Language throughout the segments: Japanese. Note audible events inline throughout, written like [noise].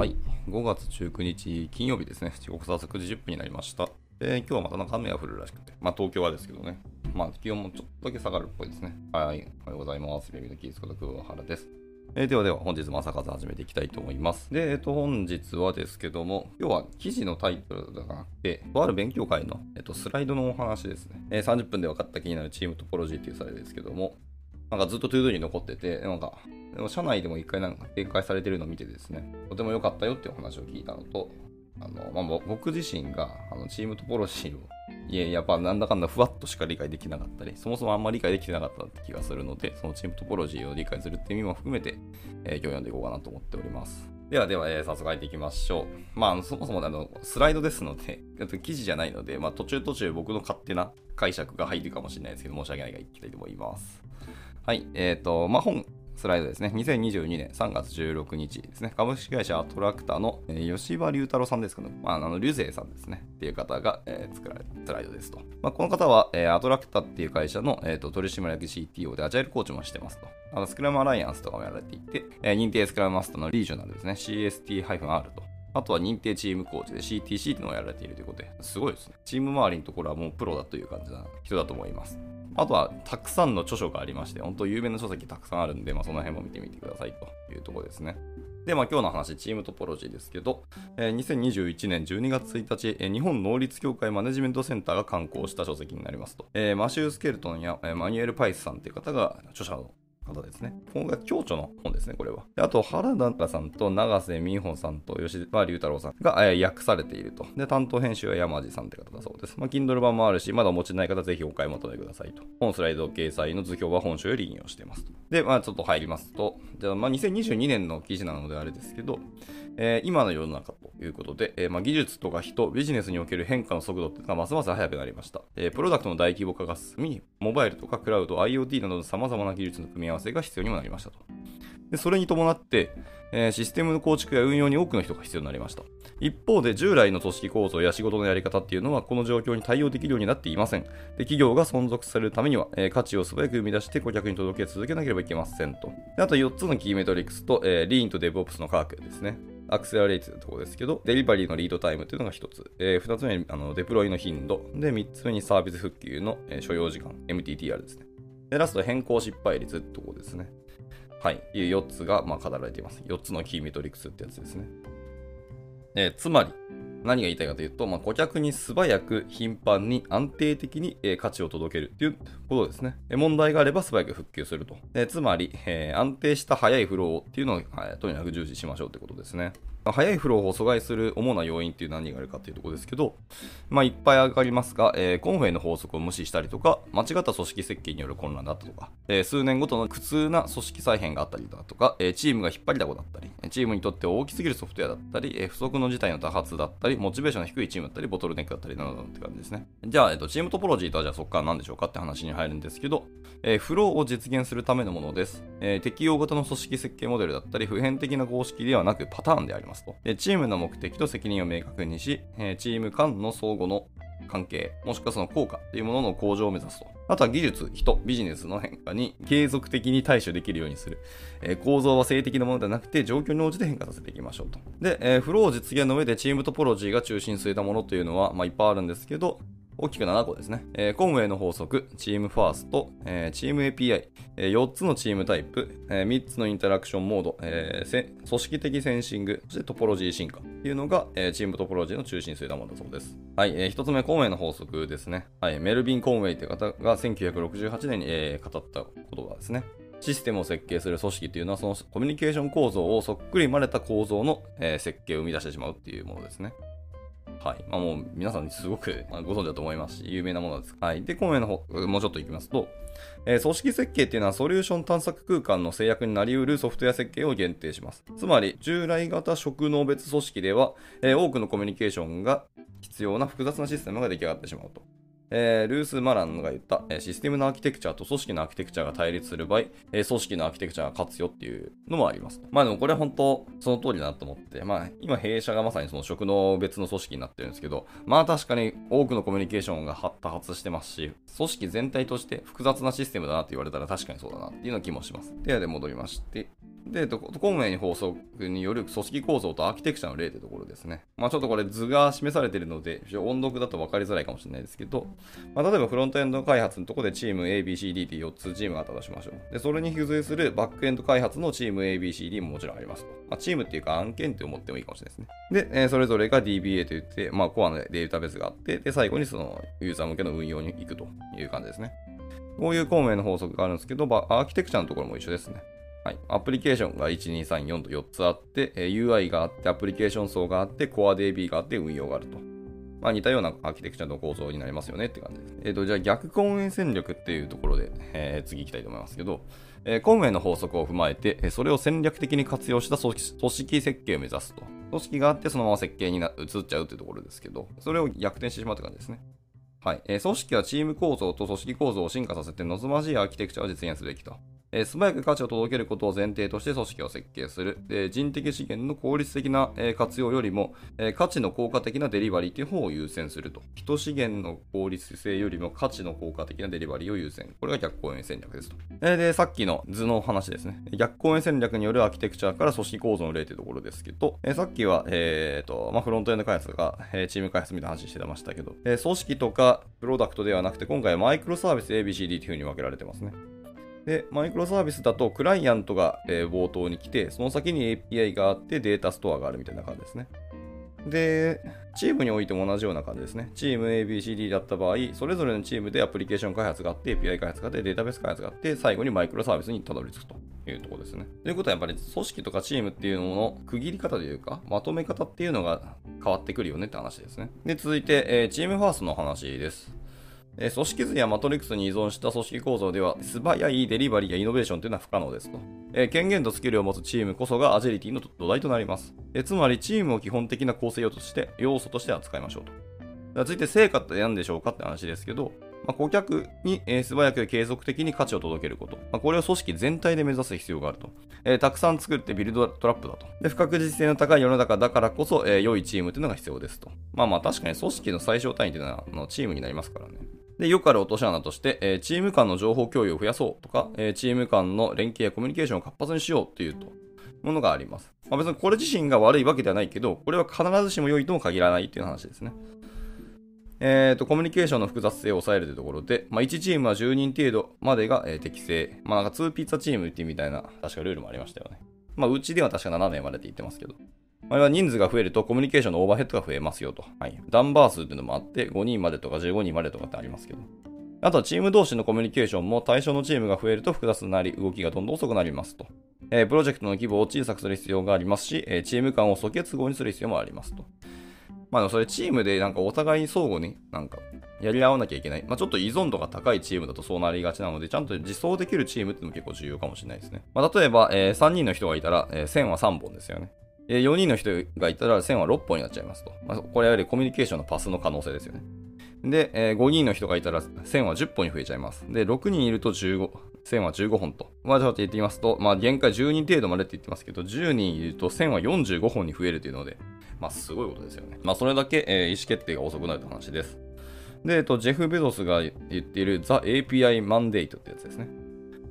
はい。5月19日金曜日ですね。時刻早速9時10分になりました。えー、今日はまたなんか雨が降るらしくて。まあ東京はですけどね。まあ気温もちょっとだけ下がるっぽいですね。はい。おはようございます。ゆめみのキースこと桑原です。えー、ではでは本日も朝活始めていきたいと思います。で、えっ、と本日はですけども、今日は記事のタイトルではなくて、とある勉強会の、えっとスライドのお話ですね。え30分で分かった気になるチームトポロジーっていうスライドですけども、なんかずっと ToDo に残ってて、なんか、社内でも一回なんか展開されてるのを見てですね、とても良かったよっていう話を聞いたのと、あのまあ、僕自身があのチームトポロジーを、いや、やっぱなんだかんだふわっとしか理解できなかったり、そもそもあんまり理解できてなかったって気がするので、そのチームトポロジーを理解するっていう意味も含めて、えー今日読んでいこうかなと思っております。ではでは、えー早速入っていきましょう。まあ、そもそもあのスライドですので、[laughs] 記事じゃないので、まあ、途中途中僕の勝手な解釈が入るかもしれないですけど、申し訳ないがいきたいと思います。はい、えっ、と、まあ、本、スライドですね。2022年3月16日ですね。株式会社アトラクターの、えー吉羽龍太郎さんですけど、まあ、あの、龍星さんですね。っていう方が、えー作られたスライドですと。まあ、この方は、えーアトラクターっていう会社の、えーと取締役 CTO でアジャイルコーチもしてますと。あのスクラムアライアンスとかもやられていて、えー認定スクラムマスターのリージョナルですね。CST-R と。あとは認定チームコーチで CTC っていうのをやられているということで、すごいですね。チーム周りのところはもうプロだという感じな人だと思います。あとは、たくさんの著書がありまして、本当有名な書籍たくさんあるんで、まあ、その辺も見てみてくださいというところですね。で、まあ、今日の話、チームトポロジーですけど、えー2021年12月1日、えー日本能率協会マネジメントセンターが刊行した書籍になりますと。えーマシュー・スケルトンや、えーマニュエル・パイスさんという方が著者の方ですね。今回、共著の本ですね、これは。であと、原田さんと永瀬美穂さんと吉田龍太郎さんが、えー訳されていると。で、担当編集は山地さんって方だそうです。まあ、Kindle 版もあるし、まだお持ちない方、ぜひお買い求めくださいと。本スライド掲載の図表は本書より引用していますと。で、まあ、ちょっと入りますと、じゃあ、まあ、2022年の記事なのであれですけど、えー今の世の中ということで、えーまあ、技術とか人、ビジネスにおける変化の速度っていうのがますます速くなりました。えープロダクトの大規模化が進み、モバイルとかクラウド、IoT などの様々な技術の組み合わせが必要にもなりましたと。でそれに伴って、えシステムの構築や運用に多くの人が必要になりました。一方で、従来の組織構造や仕事のやり方っていうのは、この状況に対応できるようになっていません。で企業が存続されるためには、え価値を素早く生み出して顧客に届け続けなければいけませんと。であと4つのキーメトリックスと、えー、リーンと DevOps の科学ですね。アクセラレイトのところですけど、デリバリーのリードタイムというのが1つ、え2つ目にあのデプロイの頻度、で3つ目にサービス復旧の、えー所要時間、MTTR ですね。で、ラスト変更失敗率ってところですね。はい、いう4つがまあ語られています。4つのキーメトリックスってやつですね。えーつまり、何が言いたいかというと、まあ、顧客に素早く、頻繁に、安定的に、えー価値を届けるということですね。えー問題があれば素早く復旧すると。えーつまり、え安定した速いフローっていうのを、はいとにかく重視しましょうということですね。まあ速いフローを阻害する主な要因っていう何があるかっていうところですけど、まあ、いっぱい上がりますが、えーコンフェイの法則を無視したりとか、間違った組織設計による混乱だったとか、えー数年ごとの苦痛な組織再編があったりだとか、えーチームが引っ張りだこだったり、チームにとって大きすぎるソフトウェアだったり、えー不測の事態の多発だったり、モチベーションの低いチームだったり、ボトルネックだったりなどって感じですね。じゃあ、えっと、チームトポロジーとはじゃあそこから何でしょうかって話に入るんですけど、えーフローを実現するためのものです。えー適用型の組織設計モデルだったり、普遍的な公式ではなくパターンでありますと。でチームの目的と責任を明確にし、えーチーム間の相互の関係、もしくはその効果というものの向上を目指すと。あとは技術、人、ビジネスの変化に継続的に対処できるようにする。えー構造は静的なものではなくて、状況に応じて変化させていきましょうと。で、えーフロー実現の上でチームトポロジーが中心に据えたものというのは、まあ、いっぱいあるんですけど、大きく7個ですね。えーコンウェイの法則、チームファースト、えーチーム API、えー4つのチームタイプ、えー3つのインタラクションモード、えー組織的センシング、そしてトポロジー進化というのが、えーチームトポロジーの中心に据えたものだそうです。はい、え1つ目、コンウェイの法則ですね。はい、メルビン・コンウェイという方が1968年に、えー語った言葉ですね。システムを設計する組織というのは、そのコミュニケーション構造をそっくり真似た構造の、えー設計を生み出してしまうっていうものですね。はい。まあもう皆さんすごくご存知だと思いますし、有名なものです。はい。で、今夜の方、もうちょっといきますと、えー組織設計っていうのはソリューション探索空間の制約になりうるソフトウェア設計を限定します。つまり、従来型職能別組織では、えー多くのコミュニケーションが必要な複雑なシステムが出来上がってしまうと。えールース・マランが言った、えーシステムのアーキテクチャと組織のアーキテクチャが対立する場合、えー組織のアーキテクチャが勝つよっていうのもあります。まあでもこれは本当その通りだなと思って、まあ今弊社がまさにその職能別の組織になってるんですけど、まあ確かに多くのコミュニケーションが多発してますし、組織全体として複雑なシステムだなって言われたら確かにそうだなっていうような気もします。ではで戻りまして、で、公務員法則による組織構造とアーキテクチャの例というところですね。まあちょっとこれ図が示されているので、音読だと分かりづらいかもしれないですけど、まあ、例えばフロントエンド開発のところでチーム ABCD って4つチームがあったとしましょう。で、それに付随するバックエンド開発のチーム ABCD ももちろんありますと。まあ、チームっていうか案件って思ってもいいかもしれないですね。で、え、それぞれが DBA といって、まあコアのデータベースがあって、で、最後にそのユーザー向けの運用に行くという感じですね。こういう公明の法則があるんですけど、アーキテクチャのところも一緒ですね。はい。アプリケーションが1、2、3、4と4つあって、え UI があって、アプリケーション層があって、Core DB があって、運用があると。まあ似たようなアーキテクチャの構造になりますよねって感じです。えっ、ー、と、じゃあ逆公務員戦略っていうところで、えー、次行きたいと思いますけど、えー、公務員の法則を踏まえて、それを戦略的に活用した組織設計を目指すと。組織があってそのまま設計にな移っちゃうっていうところですけど、それを逆転してしまうって感じですね。はい。え、組織はチーム構造と組織構造を進化させて望ましいアーキテクチャを実現すべきと。えー、素早く価値を届けることを前提として組織を設計する。で人的資源の効率的な、えー、活用よりも、えー、価値の効果的なデリバリーという方を優先すると。人資源の効率性よりも価値の効果的なデリバリーを優先。これが逆公演戦略ですと。えで、さっきの図の話ですね。逆公演戦略によるアーキテクチャから組織構造の例というところですけど、えさっきは、えーとまあ、フロントエンド開発が、えチーム開発みたいな話してましたけど、え組織とかプロダクトではなくて、今回はマイクロサービス ABCD という風に分けられてますね。で、マイクロサービスだとクライアントが、えー、冒頭に来て、その先に API があってデータストアがあるみたいな感じですね。で、チームにおいても同じような感じですね。チーム ABCD だった場合、それぞれのチームでアプリケーション開発があって、API 開発があって、データベース開発があって、最後にマイクロサービスにたどり着くというところですね。ということはやっぱり組織とかチームっていうのの区切り方というか、まとめ方っていうのが変わってくるよねって話ですね。で、続いて、えー、チームファーストの話です。組織図やマトリックスに依存した組織構造では素早いデリバリーやイノベーションというのは不可能ですと。権限とスキルを持つチームこそがアジリティの土台となります。つまりチームを基本的な構成要素として要素として扱いましょうと。続いて成果って何でしょうかって話ですけど、まあ、顧客に、えー、素早く継続的に価値を届けること。まあ、これを組織全体で目指す必要があると。えー、たくさん作ってビルドトラップだと。で、不確実性の高い世の中だからこそ、えー、良いチームというのが必要ですと。まあまあ確かに組織の最小単位というのはあのチームになりますからね。で、よくある落とし穴として、えー、チーム間の情報共有を増やそうとか、えー、チーム間の連携やコミュニケーションを活発にしようっていうと、ものがあります。まあ、別にこれ自身が悪いわけではないけど、これは必ずしも良いとも限らないっていう話ですね。えーと、コミュニケーションの複雑性を抑えるというところで、まあ、1チームは10人程度までが、えー、適正。まあ、なんか2ピッツァチームっていうみたいな、確かルールもありましたよね。まあ、うちでは確か7年までって言ってますけど。まあ、人数が増えるとコミュニケーションのオーバーヘッドが増えますよと。はい。ダンバー数っていうのもあって、5人までとか15人までとかってありますけど。あとはチーム同士のコミュニケーションも対象のチームが増えると複雑になり、動きがどんどん遅くなりますと。えー、プロジェクトの規模を小さくする必要がありますし、えー、チーム間を即決合にする必要もありますと。まあ、それチームでなんかお互いに相互になんかやり合わなきゃいけない。まあ、ちょっと依存度が高いチームだとそうなりがちなので、ちゃんと自走できるチームっていうのも結構重要かもしれないですね。まあ、例えば、えー、3人の人がいたら、えー、線は3本ですよね。え、4人の人がいたら線は6本になっちゃいますと。まあ、これはやはりコミュニケーションのパスの可能性ですよね。で、えー、5人の人がいたら線は10本に増えちゃいます。で、6人いると15、線は15本と。まあ、ちょっと言ってみますと、まあ、限界10人程度までって言ってますけど、10人いると線は45本に増えるというので、まあ、すごいことですよね。まあ、それだけ、えー、意思決定が遅くなるという話です。で、えっと、ジェフ・ベゾスが言っている The API Mandate ってやつですね。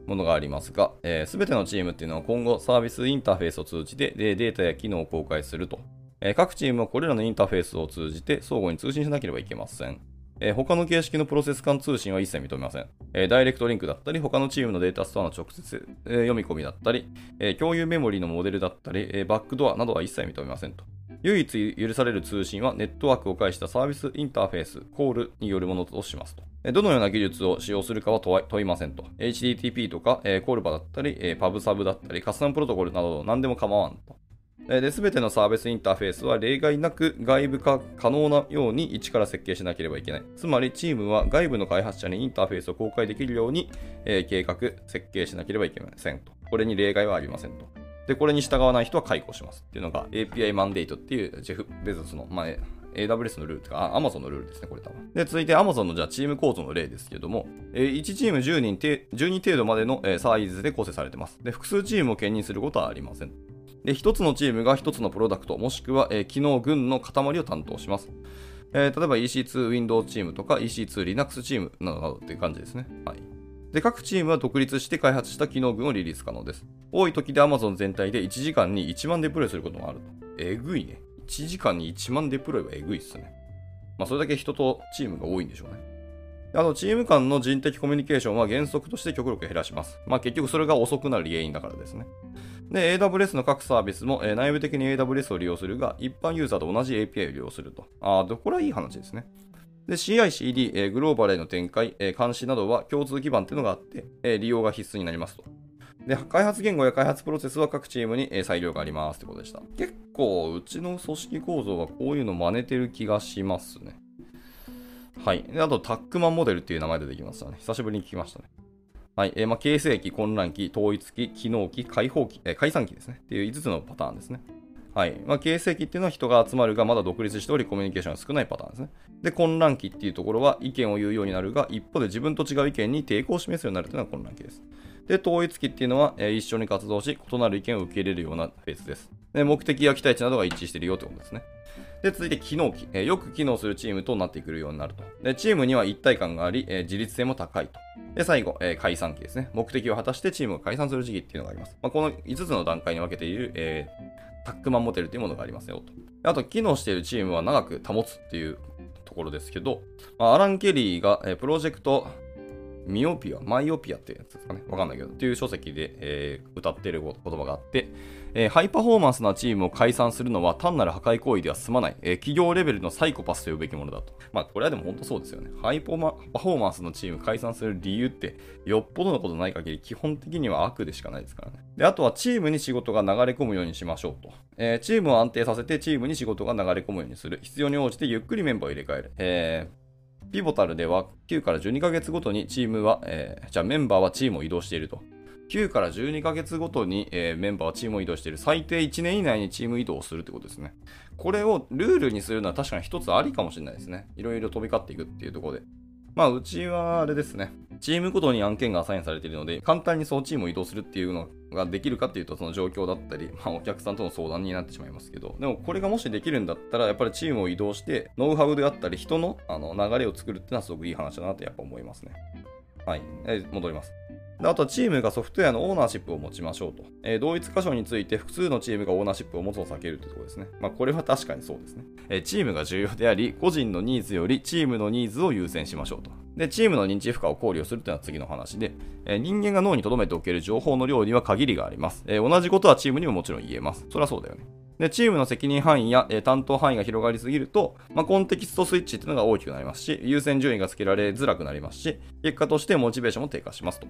ものがありますが、す、えー、べ、てのチームっていうのは今後サービスインターフェースを通じてでデータや機能を公開すると。えー、各チームはこれらのインターフェースを通じて相互に通信しなければいけません。えー、他の形式のプロセス間通信は一切認めません。えー、ダイレクトリンクだったり、他のチームのデータストアの直接、えー、読み込みだったり、え共有メモリのモデルだったり、えバックドアなどは一切認めませんと。唯一許される通信はネットワークを介したサービスインターフェース、コールによるものとしますと。どのような技術を使用するかは問いませんと。HTTP とか、えー、コールバだったり、えー、パブサブだったり、カスタムプロトコルなど何でも構わんと。で、すべてのサービスインターフェースは例外なく外部化可能なように一から設計しなければいけない。つまり、チームは外部の開発者にインターフェースを公開できるように、えー、計画、設計しなければいけませんと。これに例外はありませんと。で、これに従わない人は解雇しますっていうのが API マンデートっていうジェフ・ベゾスの、まあ、AWS のルールとか、Amazon のルールですね、これ多分。で、続いて Amazon のじゃあチーム構造の例ですけども、1チーム10人て、10人程度までのサイズで構成されてます。で、複数チームを兼任することはありません。で、一つのチームが一つのプロダクト、もしくは、え、機能群の塊を担当します。えー、例えば EC2 Windows チームとか EC2 Linux チームなどなどっていう感じですね。はい。で、各チームは独立して開発した機能群をリリース可能です。多い時で Amazon 全体で1時間に1万デプロイすることもあると。えぐいね。1時間に1万デプロイはえぐいっすね。まあ、それだけ人とチームが多いんでしょうね。あの、チーム間の人的コミュニケーションは原則として極力減らします。まあ、結局それが遅くなる原因だからですね。で、AWS の各サービスも、え、内部的に AWS を利用するが、一般ユーザーと同じ API を利用すると。ああ、これはいい話ですね。で、CI/CD、えー、グローバルへの展開、えー、監視などは共通基盤っていうのがあって、えー、利用が必須になりますと。で、開発言語や開発プロセスは各チームに、えー、裁量がありますってことでした。結構、うちの組織構造はこういうの真似てる気がしますね。はい。で、あと、タックマンモデルっていう名前でできましたね。久しぶりに聞きましたね。はい。えー、まあ、形成期、混乱期、統一期、機能期、解放期、えー、解散期ですね。っていう5つのパターンですね。はい。まあ、形成期っていうのは人が集まるがまだ独立しており、コミュニケーションが少ないパターンですね。で、混乱期っていうところは意見を言うようになるが、一方で自分と違う意見に抵抗を示すようになるというのが混乱期です。で、統一期っていうのは、えー、一緒に活動し、異なる意見を受け入れるようなフェーズです。で、目的や期待値などが一致しているよってことですね。で、続いて機能機、えー、よく機能するチームとなってくるようになると。で、チームには一体感があり、えー、自立性も高いと。で、最後、えー、解散期ですね。目的を果たしてチームを解散する時期っていうのがあります。まあ、この5つの段階に分けている、えタックマンモデルというものがありますよと。あと、機能しているチームは長く保つっていうところですけど、アラン・ケリーが、えプロジェクトミオピア、マイオピアってやつですかね。わかんないけど、っていう書籍で、えー、歌ってる言葉があって、えー、ハイパフォーマンスなチームを解散するのは単なる破壊行為では済まない、えー、企業レベルのサイコパスと呼ぶべきものだと。まあ、これはでも本当そうですよね。ハイパフォーマンスのチーム解散する理由って、よっぽどのことない限り、基本的には悪でしかないですからね。で、あとはチームに仕事が流れ込むようにしましょうと。えー、チームを安定させてチームに仕事が流れ込むようにする。必要に応じてゆっくりメンバーを入れ替える。えーピボタルでは9から12ヶ月ごとにチームは、えー、じゃあメンバーはチームを移動していると。9から12ヶ月ごとに、えー、メンバーはチームを移動している。最低1年以内にチーム移動をするってことですね。これをルールにするのは確かに一つありかもしれないですね。いろいろ飛び交っていくっていうところで。まあ、うちはあれですね。チームごとに案件がアサインされているので、簡単にそのチームを移動するっていうのができるかっていうと、その状況だったり、まあ、お客さんとの相談になってしまいますけど、でもこれがもしできるんだったら、やっぱりチームを移動して、ノウハウであったり、人のあの流れを作るっていうのはすごくいい話だなとやっぱ思いますね。はい。戻ります。であとはチームがソフトウェアのオーナーシップを持ちましょうと。えー、同一箇所について複数のチームがオーナーシップを持つを避けるというところですね。まあこれは確かにそうですね。えー、チームが重要であり、個人のニーズよりチームのニーズを優先しましょうと。で、チームの認知負荷を考慮するというのは次の話で、えー、人間が脳に留めておける情報の量には限りがあります。え同じことはチームにももちろん言えます。それはそうだよね。で、チームの責任範囲や、え担当範囲が広がりすぎると、まあ、コンテキストスイッチっていうのが大きくなりますし、優先順位がつけられづらくなりますし、結果としてモチベーションも低下しますと。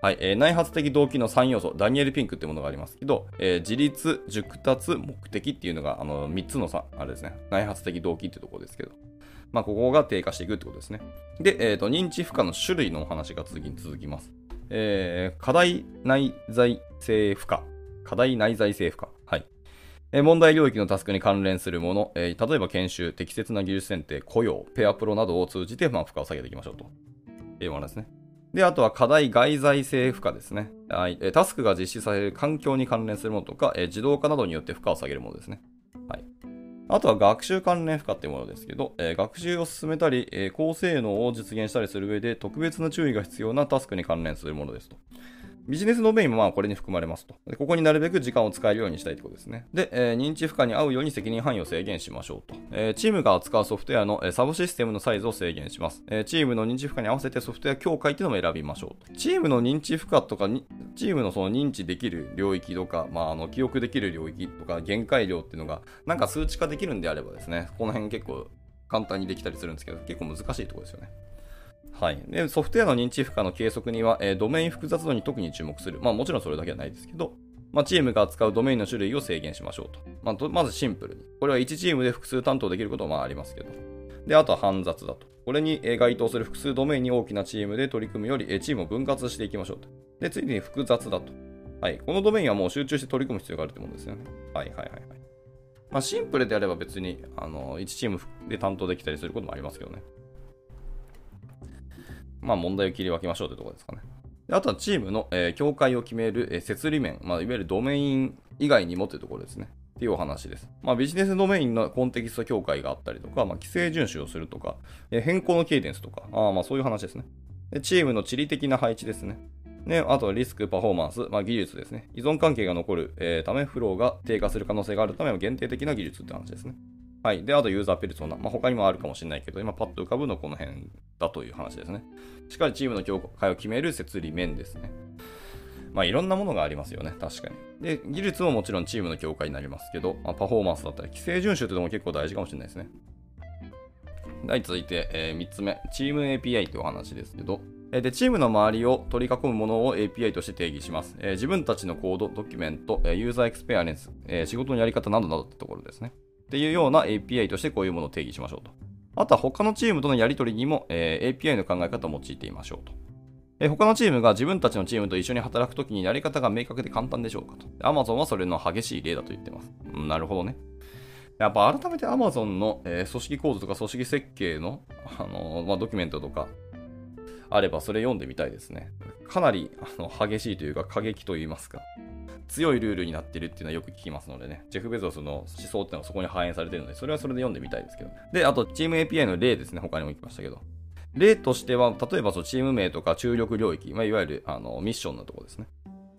はい、えー、内発的動機の3要素、ダニエル・ピンクっていうものがありますけど、えー、自立、熟達、目的っていうのが、あの、3つのさ、あれですね、内発的動機っていうところですけど、まあ、ここが低下していくってことですね。で、えっ、ー、と、認知負荷の種類のお話が次に続きます。えー、課題内在性負荷。課題内在性負荷。問題領域のタスクに関連するもの、え、例えば研修、適切な技術選定、雇用、ペアプロなどを通じて、まあ、負荷を下げていきましょうと。いうものですね。で、あとは課題外在性負荷ですね。はい。タスクが実施される環境に関連するものとか、自動化などによって負荷を下げるものですね。はい。あとは学習関連負荷っていうものですけど、え学習を進めたり、え高性能を実現したりする上で特別な注意が必要なタスクに関連するものですと。ビジネスドメインもまあこれに含まれますと。でここになるべく時間を使えるようにしたいということですね。で、えー、認知負荷に合うように責任範囲を制限しましょうと。えー、チームが扱うソフトウェアの、えー、サブシステムのサイズを制限します。えチームの認知負荷に合わせてソフトウェア境界っていうのも選びましょうと。チームの認知負荷とか、チームのその認知できる領域とか、まあ、あの記憶できる領域とか限界量っていうのがなんか数値化できるんであればですね、この辺結構簡単にできたりするんですけど、結構難しいところですよね。はい。で、ソフトウェアの認知負荷の計測には、えー、ドメイン複雑度に特に注目する。まあもちろんそれだけはないですけど、まあ、チームが扱うドメインの種類を制限しましょうと。まあ、とまずシンプルに。これは1チームで複数担当できることもあありますけど。で、あとは煩雑だと。これに該当する複数ドメインに大きなチームで取り組むより、チームを分割していきましょうと。で、次に複雑だと。はい。このドメインはもう集中して取り組む必要があるってものですよね。はいはいはいはい。まあ、シンプルであれば別に、あの、1チームで担当できたりすることもありますけどね。まあ問題を切り分けましょうというところですかね。あとはチームの、えー、境界を決める、えー、設理面、まあ、いわゆるドメイン以外にもというところですね。っていうお話です。まあ、ビジネスドメインのコンテキスト境界があったりとか、まあ、規制遵守をするとか、えー、変更のケイデンスとか、あまあそういう話ですね。でチームの地理的な配置ですね。ね、あとはリスク、パフォーマンス、まあ、技術ですね。依存関係が残る、えー、ため、フローが低下する可能性があるための限定的な技術って話ですね。はい。で、あとユーザーペルソナ。まあ、他にもあるかもしれないけど、今パッと浮かぶのこの辺だという話ですね。しっかりチームの境界を決める設理面ですね。まあ、いろんなものがありますよね。確かに。で、技術ももちろんチームの境界になりますけど、まあ、パフォーマンスだったり、規制遵守ってのも結構大事かもしれないですね。はい、続いて、えー、3つ目。チーム API というお話ですけど、で、チームの周りを取り囲むものを API として定義します。えー、自分たちのコード、ドキュメント、ユーザーエクスペアレンス、えー、仕事のやり方などなどってところですね。っていうような API としてこういうものを定義しましょうと。あとは他のチームとのやり取りにも、え、API の考え方を用いてみましょうと。え、他のチームが自分たちのチームと一緒に働くときにやり方が明確で簡単でしょうかと。Amazon はそれの激しい例だと言ってます。うん、なるほどね。やっぱ改めて Amazon の、え、組織構造とか組織設計の、あの、まあ、ドキュメントとか、あればそれ読んでみたいですね。かなりあの激しいというか過激といいますか。強いルールになってるっていうのはよく聞きますのでね、ジェフ・ベゾスの思想っていうのはそこに反映されてるので、それはそれで読んでみたいですけど。で、あと、チーム API の例ですね、他にも行きましたけど。例としては、例えばそのチーム名とか注力領域、まあ、いわゆるあのミッションのところですね。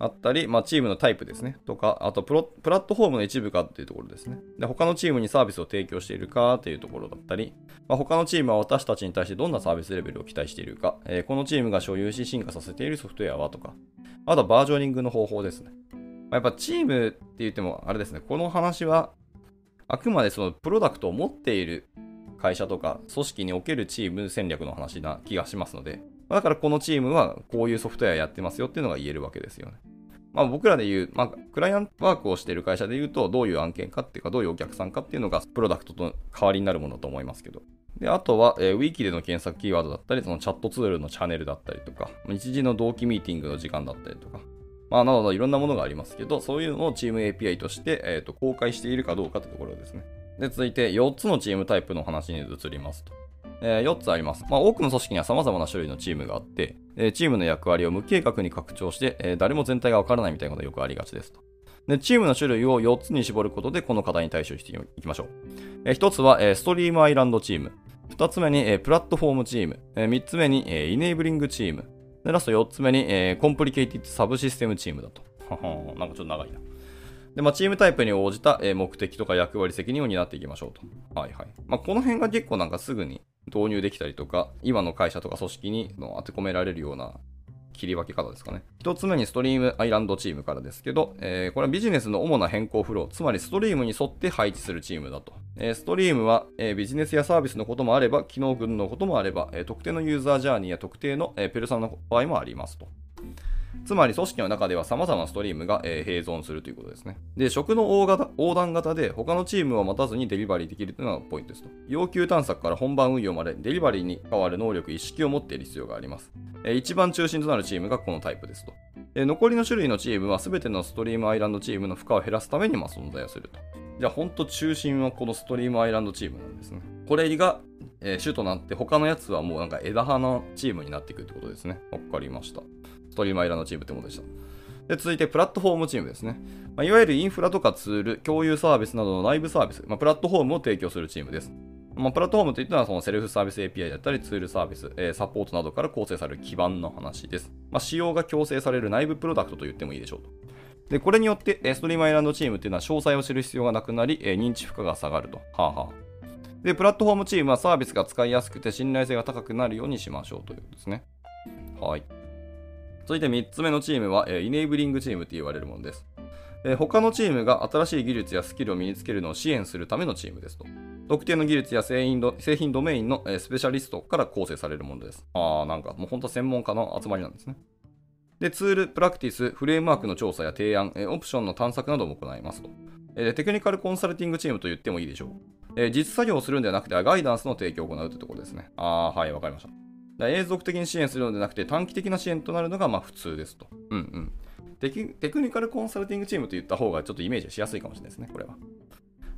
あったり、まあ、チームのタイプですね。とか、あとプロ、プラットフォームの一部かっていうところですね。で、他のチームにサービスを提供しているかっていうところだったり、まあ、他のチームは私たちに対してどんなサービスレベルを期待しているか、えー、このチームが所有し進化させているソフトウェアはとか、あとはバージョニングの方法ですね。まあ、やっぱチームって言っても、あれですね、この話は、あくまでそのプロダクトを持っている会社とか組織におけるチーム戦略の話な気がしますので、だからこのチームはこういうソフトウェアやってますよっていうのが言えるわけですよね。まあ、僕らで言う、まあ、クライアントワークをしている会社で言うと、どういう案件かっていうか、どういうお客さんかっていうのが、プロダクトと代わりになるものだと思いますけど。で、あとは、えー、ウィキでの検索キーワードだったり、そのチャットツールのチャンネルだったりとか、日時の同期ミーティングの時間だったりとか、まあ、などのいろんなものがありますけど、そういうのをチーム API として、えーと、公開しているかどうかというところですね。で、続いて4つのチームタイプの話に移りますと。えー、4つあります。まあ、多くの組織には様々な種類のチームがあって、えー、チームの役割を無計画に拡張して、えー、誰も全体がわからないみたいなことがよくありがちですと。で、チームの種類を4つに絞ることで、この課題に対処していきましょう。えー、1つは、えー、 stream-aligned チーム。2つ目に、えー、プラットフォームチーム。えー、3つ目に、えー、 enabling チーム。で、ラスト4つ目に、えー、 complicated サブシステムチームだと。ははなんかちょっと長いな。で、まあ、チームタイプに応じた目的とか役割責任を担っていきましょうと。はいはい。まあ、この辺が結構なんかすぐに導入できたりとか、今の会社とか組織に当て込められるような切り分け方ですかね。一つ目に stream-aligned チームからですけど、えー、これはビジネスの主な変更フロー、つまりストリームに沿って配置するチームだと。えー、ストリームは、えー、ビジネスやサービスのこともあれば、機能群のこともあれば、え特定のユーザージャーニーや特定の、えペルソナの場合もありますと。つまり組織の中では様々なストリームが、えー、並存するということですね。で、食の横型横断型で他のチームを待たずにデリバリーできるというのがポイントですと。要求探索から本番運用までデリバリーに関わる能力、意識を持っている必要があります。えー、一番中心となるチームがこのタイプですと。えー、残りの種類のチームは全てのストリームアイランドチームの負荷を減らすためにま存在をすると。じゃあ本当中心はこのストリームアイランドチームなんですね。これが、えー、主となって他のやつはもうなんか枝葉のチームになっていくってことですね。わかりました。トリームアイランドチームってことでした。で続いて、プラットフォームチームですね。まあ、いわゆるインフラとかツール、共有サービスなどの内部サービス、まあ、プラットフォームを提供するチームです。まあ、プラットフォームといったのはそのセルフサービス API だったりツールサービス、えー、サポートなどから構成される基盤の話です。まあ、仕様が強制される内部プロダクトと言ってもいいでしょうと。で、これによって、ストリームアイランドチームっていうのは詳細を知る必要がなくなり、えー、認知負荷が下がると。はあはあ。で、プラットフォームチームはサービスが使いやすくて信頼性が高くなるようにしましょうということですね。はい。続いて3つ目のチームは、え、 enabling チームと言われるものです。え、他のチームが新しい技術やスキルを身につけるのを支援するためのチームですと。特定の技術や製品ド製品ドメインの、え、スペシャリストから構成されるものです。ああ、なんかもう本当専門家の集まりなんですね。で、ツール、プラクティス、フレームワークの調査や提案、え、オプションの探索なども行いますと。え、テクニカルコンサルティングチームと言ってもいいでしょう。え、実作業をするんではなくては、ガイダンスの提供を行うというところですね。ああ、はい、わかりました。だ永続的に支援するのではなくて短期的な支援となるのがま普通ですと。うんうん。テクニカルコンサルティングチームと言った方がちょっとイメージしやすいかもしれないですね、これは。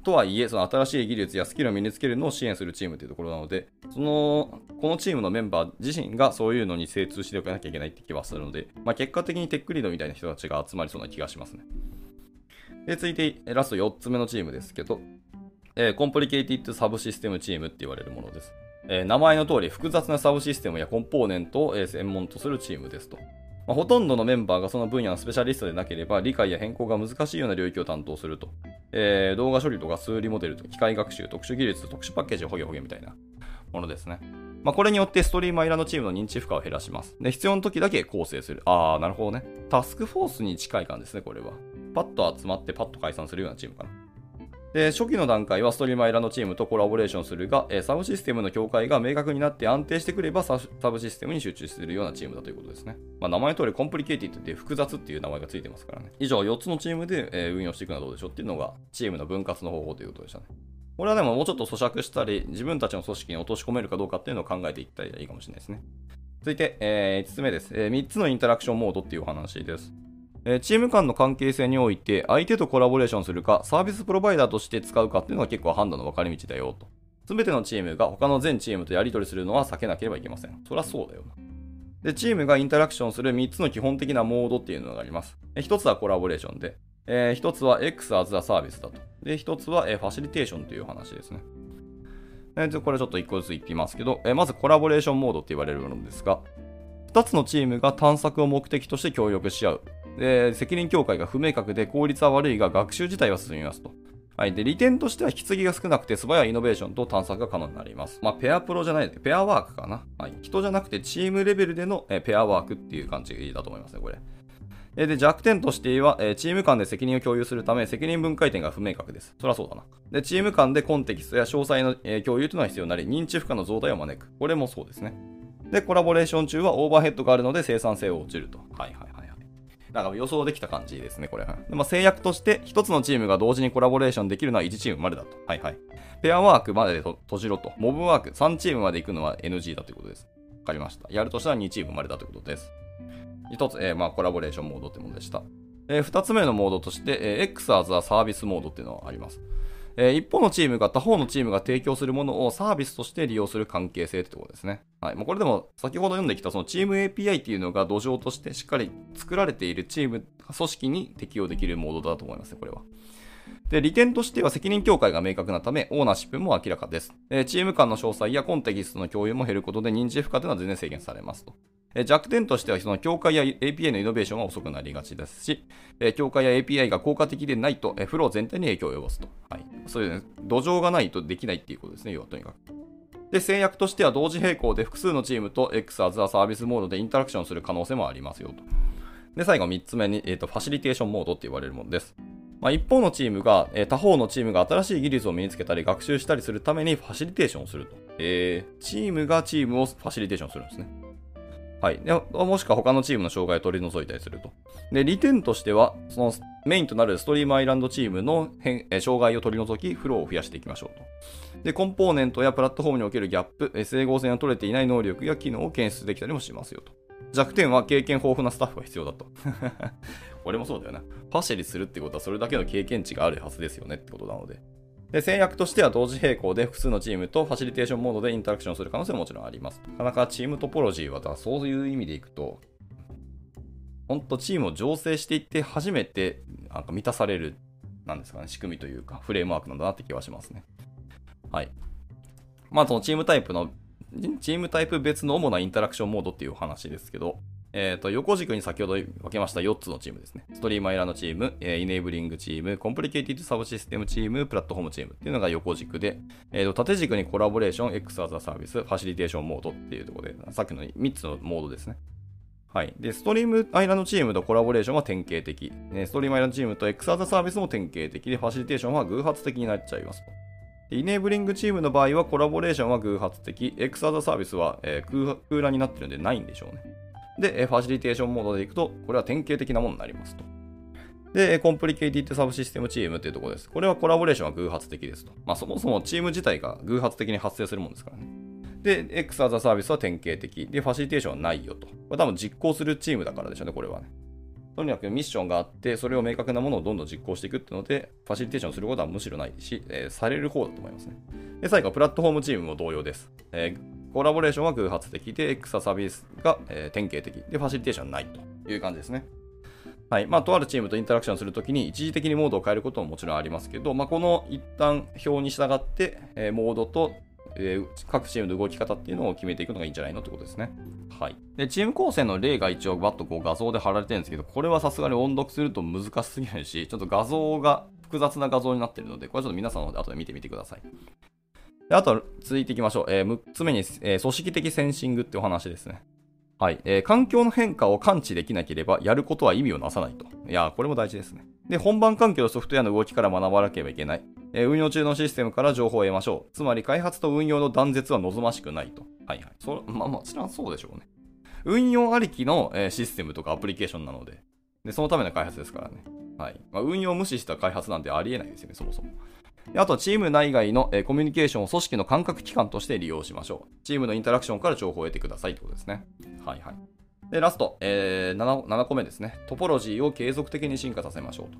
とはいえ、その新しい技術やスキルを身につけるのを支援するチームというところなので、その、このチームのメンバー自身がそういうのに精通しておかなきゃいけないって気はするので、まあ、結果的にテックリードみたいな人たちが集まりそうな気がしますね。で、続いて、ラスト4つ目のチームですけど、えー、コンプリケイティッドサブシステムチームって言われるものです。えー、名前の通り複雑なサブシステムやコンポーネントを、え、専門とするチームですと。まあ、ほとんどのメンバーがその分野のスペシャリストでなければ理解や変更が難しいような領域を担当すると。えー、動画処理とか数理モデルとか機械学習、特殊技術、特殊パッケージをほげほげみたいなものですね。まあ、これによってストリーマイラのチームの認知負荷を減らします。で、必要な時だけ構成する。あー、なるほどね。タスクフォースに近い感じですね、これは。パッと集まってパッと解散するようなチームかな。で、初期の段階は stream-aligned チームとコラボレーションするが、サブシステムの境界が明確になって安定してくればサブシステムに集中するようなチームだということですね。まあ、名前の通り complicated って複雑っていう名前がついてますからね。以上4つのチームで、運用していくのはどうでしょうっていうのがチームの分割の方法ということでしたね。これはでももうちょっと咀嚼したり、自分たちの組織に落とし込めるかどうかっていうのを考えていったらいいかもしれないですね。続いて、えー、5つ目です、えー。3つのインタラクションモードっていうお話です。えチーム間の関係性において相手とコラボレーションするかサービスプロバイダーとして使うかっていうのが結構判断の分かれ道だよと。すべてのチームが他の全チームとやり取りするのは避けなければいけません。そりゃそうだよな。で、チームがインタラクションする3つの基本的なモードっていうのがあります。1つはコラボレーションで、えー、1つは X as a Service だと。で、1つは、え、ファシリテーションという話ですね。えー、これちょっと1個ずつ言ってみますけど、え、まずコラボレーションモードって言われるものですが、2つのチームが探索を目的として協力し合う。で、責任境界が不明確で効率は悪いが学習自体は進みますと。はい。で、利点としては引き継ぎが少なくて素早いイノベーションと探索が可能になります。まあ、ペアプロじゃないで、ペアワークかな。はい。人じゃなくてチームレベルでのえペアワークっていう感じだと思いますね、これ。で、弱点としては、チーム間で責任を共有するため、責任分解点が不明確です。そりゃそうだな。で、チーム間でコンテキストや詳細の共有というのは必要になり、認知負荷の増大を招く。これもそうですね。で、コラボレーション中はオーバーヘッドがあるので生産性を落ちると。はいはい。なんか予想できた感じですね、これ。でまあ、制約として、一つのチームが同時にコラボレーションできるのは1チームまでだと。はいはい。ペアワークまでで閉じろと。モブワーク3チームまで行くのは NG だということです。わかりました。やるとしたら2チームまでだということです。一つ、えー、まあ、コラボレーションモードってものでした。えー、二つ目のモードとして、えー、X as a サービスモードっていうのがあります。えー、一方のチームが他方のチームが提供するものをサービスとして利用する関係性ってところですね。はい。もうこれでも先ほど読んできたそのチーム API っていうのが土壌としてしっかり作られているチーム、組織に適用できるモードだと思いますね、これは。で、利点としては責任境界が明確なため、オーナーシップも明らかです。えチーム間の詳細やコンテキストの共有も減ることで認知負荷というのは全然制限されますと。え弱点としては、その境界や API のイノベーションが遅くなりがちですし、え境界や API が効果的でないと、えフロー全体に影響を及ぼすと。はい。そういう、ね、土壌がないとできないっていうことですね、要はとにかく。で、制約としては同時並行で複数のチームと X アズアサービスモードでインタラクションする可能性もありますよと。で、最後3つ目に、えーと、ファシリテーションモードって言われるものです。まあ、一方のチームが、えー、他方のチームが新しい技術を身につけたり学習したりするためにファシリテーションをすると。えー、チームがチームをファシリテーションするんですね。はい。でもしくは他のチームの障害を取り除いたりすると。で、利点としては、そのメインとなるストリームアイランドチームの変え障害を取り除き、フローを増やしていきましょうと。で、コンポーネントやプラットフォームにおけるギャップ、整合性が取れていない能力や機能を検出できたりもしますよと。弱点は経験豊富なスタッフが必要だと。[laughs] これもそうだよな。パシェリするってことはそれだけの経験値があるはずですよねってことなので。で、制約としては同時並行で複数のチームとファシリテーションモードでインタラクションする可能性ももちろんあります。なかなかチームトポロジーはだそういう意味でいくと、本当チームを醸成していって初めてなんか満たされる、なんですかね、仕組みというか、フレームワークなんだなって気はしますね。はい。まあ、そのチームタイプの、チームタイプ別の主なインタラクションモードっていう話ですけど、えっ、ー、と、横軸に先ほど分けました4つのチームですね。 stream-aligned チーム、えー、 enabling チーム、 complicated サブシステムチーム、プラットフォームチームっていうのが横軸で、え、ー、と、縦軸にコラボレーション、X as a service、ファシリテーションモードっていうところで、さっきの3つのモードですね。はい。で、 stream-aligned チームとコラボレーションは典型的。ね、ストリームアイラのチームと X as a サービスも典型的で、ファシリテーションは偶発的になっちゃいます。 enabling チームの場合はコラボレーションは偶発的、X as a service は、えー、空欄になってるんでないんでしょうね。で、ファシリテーションモードでいくと、これは典型的なものになりますと。で、 complicated サブシステムチームっていうところです。これはコラボレーションは偶発的ですと。まあそもそもチーム自体が偶発的に発生するもんですからね。で、X as a サービスは典型的。で、ファシリテーションはないよと。これ多分実行するチームだからでしょうね、これはね。とにかくミッションがあって、それを明確なものをどんどん実行していくっていうので、ファシリテーションすることはむしろないし、えー、される方だと思いますね。で、最後、プラットフォームチームも同様です。えーコラボレーションは偶発的で、X ササービスが、えー、典型的で、ファシリテーションないという感じですね。はい。まあ、とあるチームとインタラクションするときに一時的にモードを変えることももちろんありますけど、まあ、この一旦表に従って、えー、モードとえー各チームの動き方っていうのを決めていくのがいいんじゃないのってことですね。はい。で、チーム構成の例が一応バッとこう画像で貼られてるんですけど、これはさすがに音読すると難しすぎるし、ちょっと画像が複雑な画像になってるので、これちょっと皆さんの後で見てみてください。であと続いていきましょう。えー6つ目に、えー組織的センシングってお話ですね。はい、えー環境の変化を感知できなければやることは意味をなさないと。いや、これも大事ですね。で、本番環境とソフトウェアの動きから学ばなければいけない。えー運用中のシステムから情報を得ましょう。つまり開発と運用の断絶は望ましくないと。はいはい。そまあもちろんそうでしょうね。運用ありきの、えーシステムとかアプリケーションなので。で、そのための開発ですからね。はい。まあ、運用を無視した開発なんてありえないですよね、そもそも。あとはチーム内外の、えコミュニケーションを組織の感覚器官として利用しましょう。チームのインタラクションから情報を得てくださいってことですね。はいはい。で、ラスト、えー 7, 7個目ですね。トポロジーを継続的に進化させましょうと。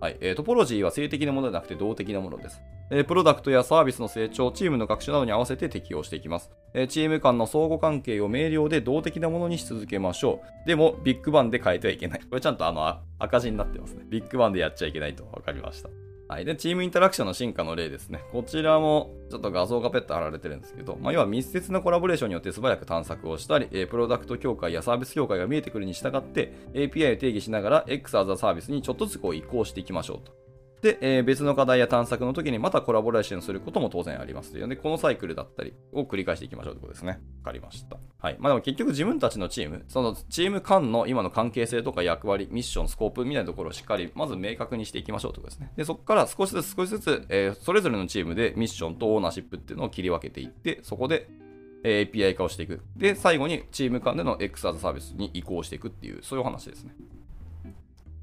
はい、えートポロジーは性的なものではなくて動的なものです、えープロダクトやサービスの成長、チームの学習などに合わせて適用していきます。えーチーム間の相互関係を明瞭で動的なものにし続けましょう。でも、ビッグバンで変えてはいけない。これちゃんとあの赤字になってますね。ビッグバンでやっちゃいけないと分かりました。はい。で、チームインタラクションの進化の例ですね。こちらも、ちょっと画像がペット貼られてるんですけど、まあ、要は密接なコラボレーションによって素早く探索をしたり、プロダクト協会やサービス協会が見えてくるに従って、API を定義しながら X as a サービスにちょっとずつこう移行していきましょうと。で、えー別の課題や探索の時にまたコラボレーションすることも当然ありますというので、このサイクルだったりを繰り返していきましょうということですね。わかりました。はい。まあでも結局自分たちのチーム、そのチーム間の今の関係性とか役割、ミッション、スコープみたいなところをしっかりまず明確にしていきましょうということですね。で、そこから少しずつ少しずつ、えーそれぞれのチームでミッションとオーナーシップっていうのを切り分けていって、そこで API 化をしていく。で、最後にチーム間での X アザサービスに移行していくっていう、そういう話ですね。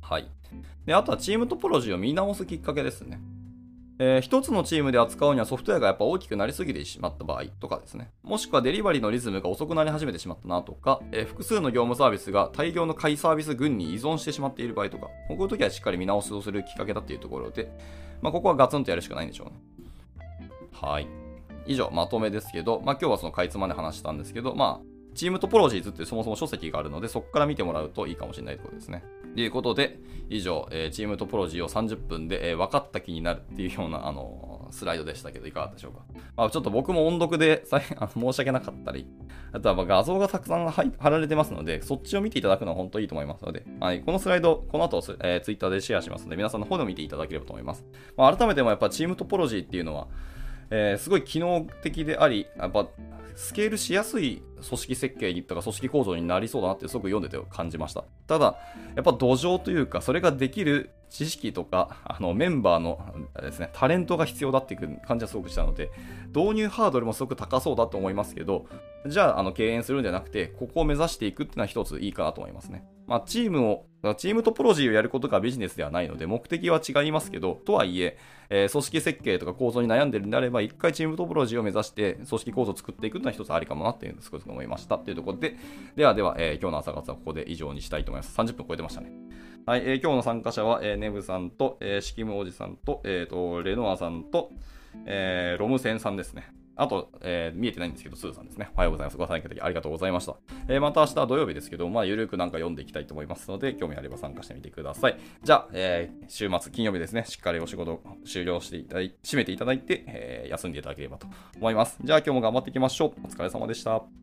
はい。で、あとはチームトポロジーを見直すきっかけですね。えー一つのチームで扱うにはソフトウェアがやっぱ大きくなりすぎてしまった場合とかですね。もしくはデリバリーのリズムが遅くなり始めてしまったなとか、えー複数の業務サービスが大量の下位サービス群に依存してしまっている場合とか、こういう時はしっかり見直しをするきっかけだっていうところで、まあ、ここはガツンとやるしかないんでしょうね。はい。以上、まとめですけど、まあ、今日はそのかいつまで話したんですけど、まあ、チームトポロジーズってそもそも書籍があるので、そこから見てもらうといいかもしれないということですね。ということで、以上、えーチームトポロジーを30分で、えー分かった気になるっていうような、あのースライドでしたけど、いかがでしょうか。まあ、ちょっと僕も音読で [laughs] さいあの申し訳なかったり、あとはま画像がたくさん貼られてますので、そっちを見ていただくのは本当いいと思いますので、はい、このスライド、この後、えー、ツイッターでシェアしますので、皆さんの方でも見ていただければと思います。まあ、改めてもやっぱチームトポロジーっていうのは、えすごい機能的であり、やっぱスケールしやすい組織設計とか組織構造になりそうだなってすごく読んでて感じました。ただ、やっぱ土壌というか、それができる知識とか、あのメンバーのですね、タレントが必要だっていう感じはすごくしたので、導入ハードルもすごく高そうだと思いますけど、じゃあ、あの敬遠するんじゃなくて、ここを目指していくっていうのは一ついいかなと思いますね。まあ、チームを、チームトポロジーをやることがビジネスではないので、目的は違いますけど、とはいえ、えー組織設計とか構造に悩んでるんであれば、一回チームトポロジーを目指して、組織構造を作っていくのは一つありかもなっていうのを少し思いましたっていうところで、ではでは、えー今日の朝活はここで以上にしたいと思います。30分超えてましたね。はい、えー今日の参加者は、えーネブさんと、えーシキムおじさんと、えーと、レノアさんと、えーロムセンさんですね。あと、えー見えてないんですけど、スーさんですね。おはようございます。ご参加いただきありがとうございました。えーまた明日土曜日ですけど、まあ、ゆるくなんか読んでいきたいと思いますので、興味あれば参加してみてください。じゃあ、えー週末、金曜日ですね、しっかりお仕事終了していただい、締めていただいて、え休んでいただければと思います。じゃあ、今日も頑張っていきましょう。お疲れ様でした。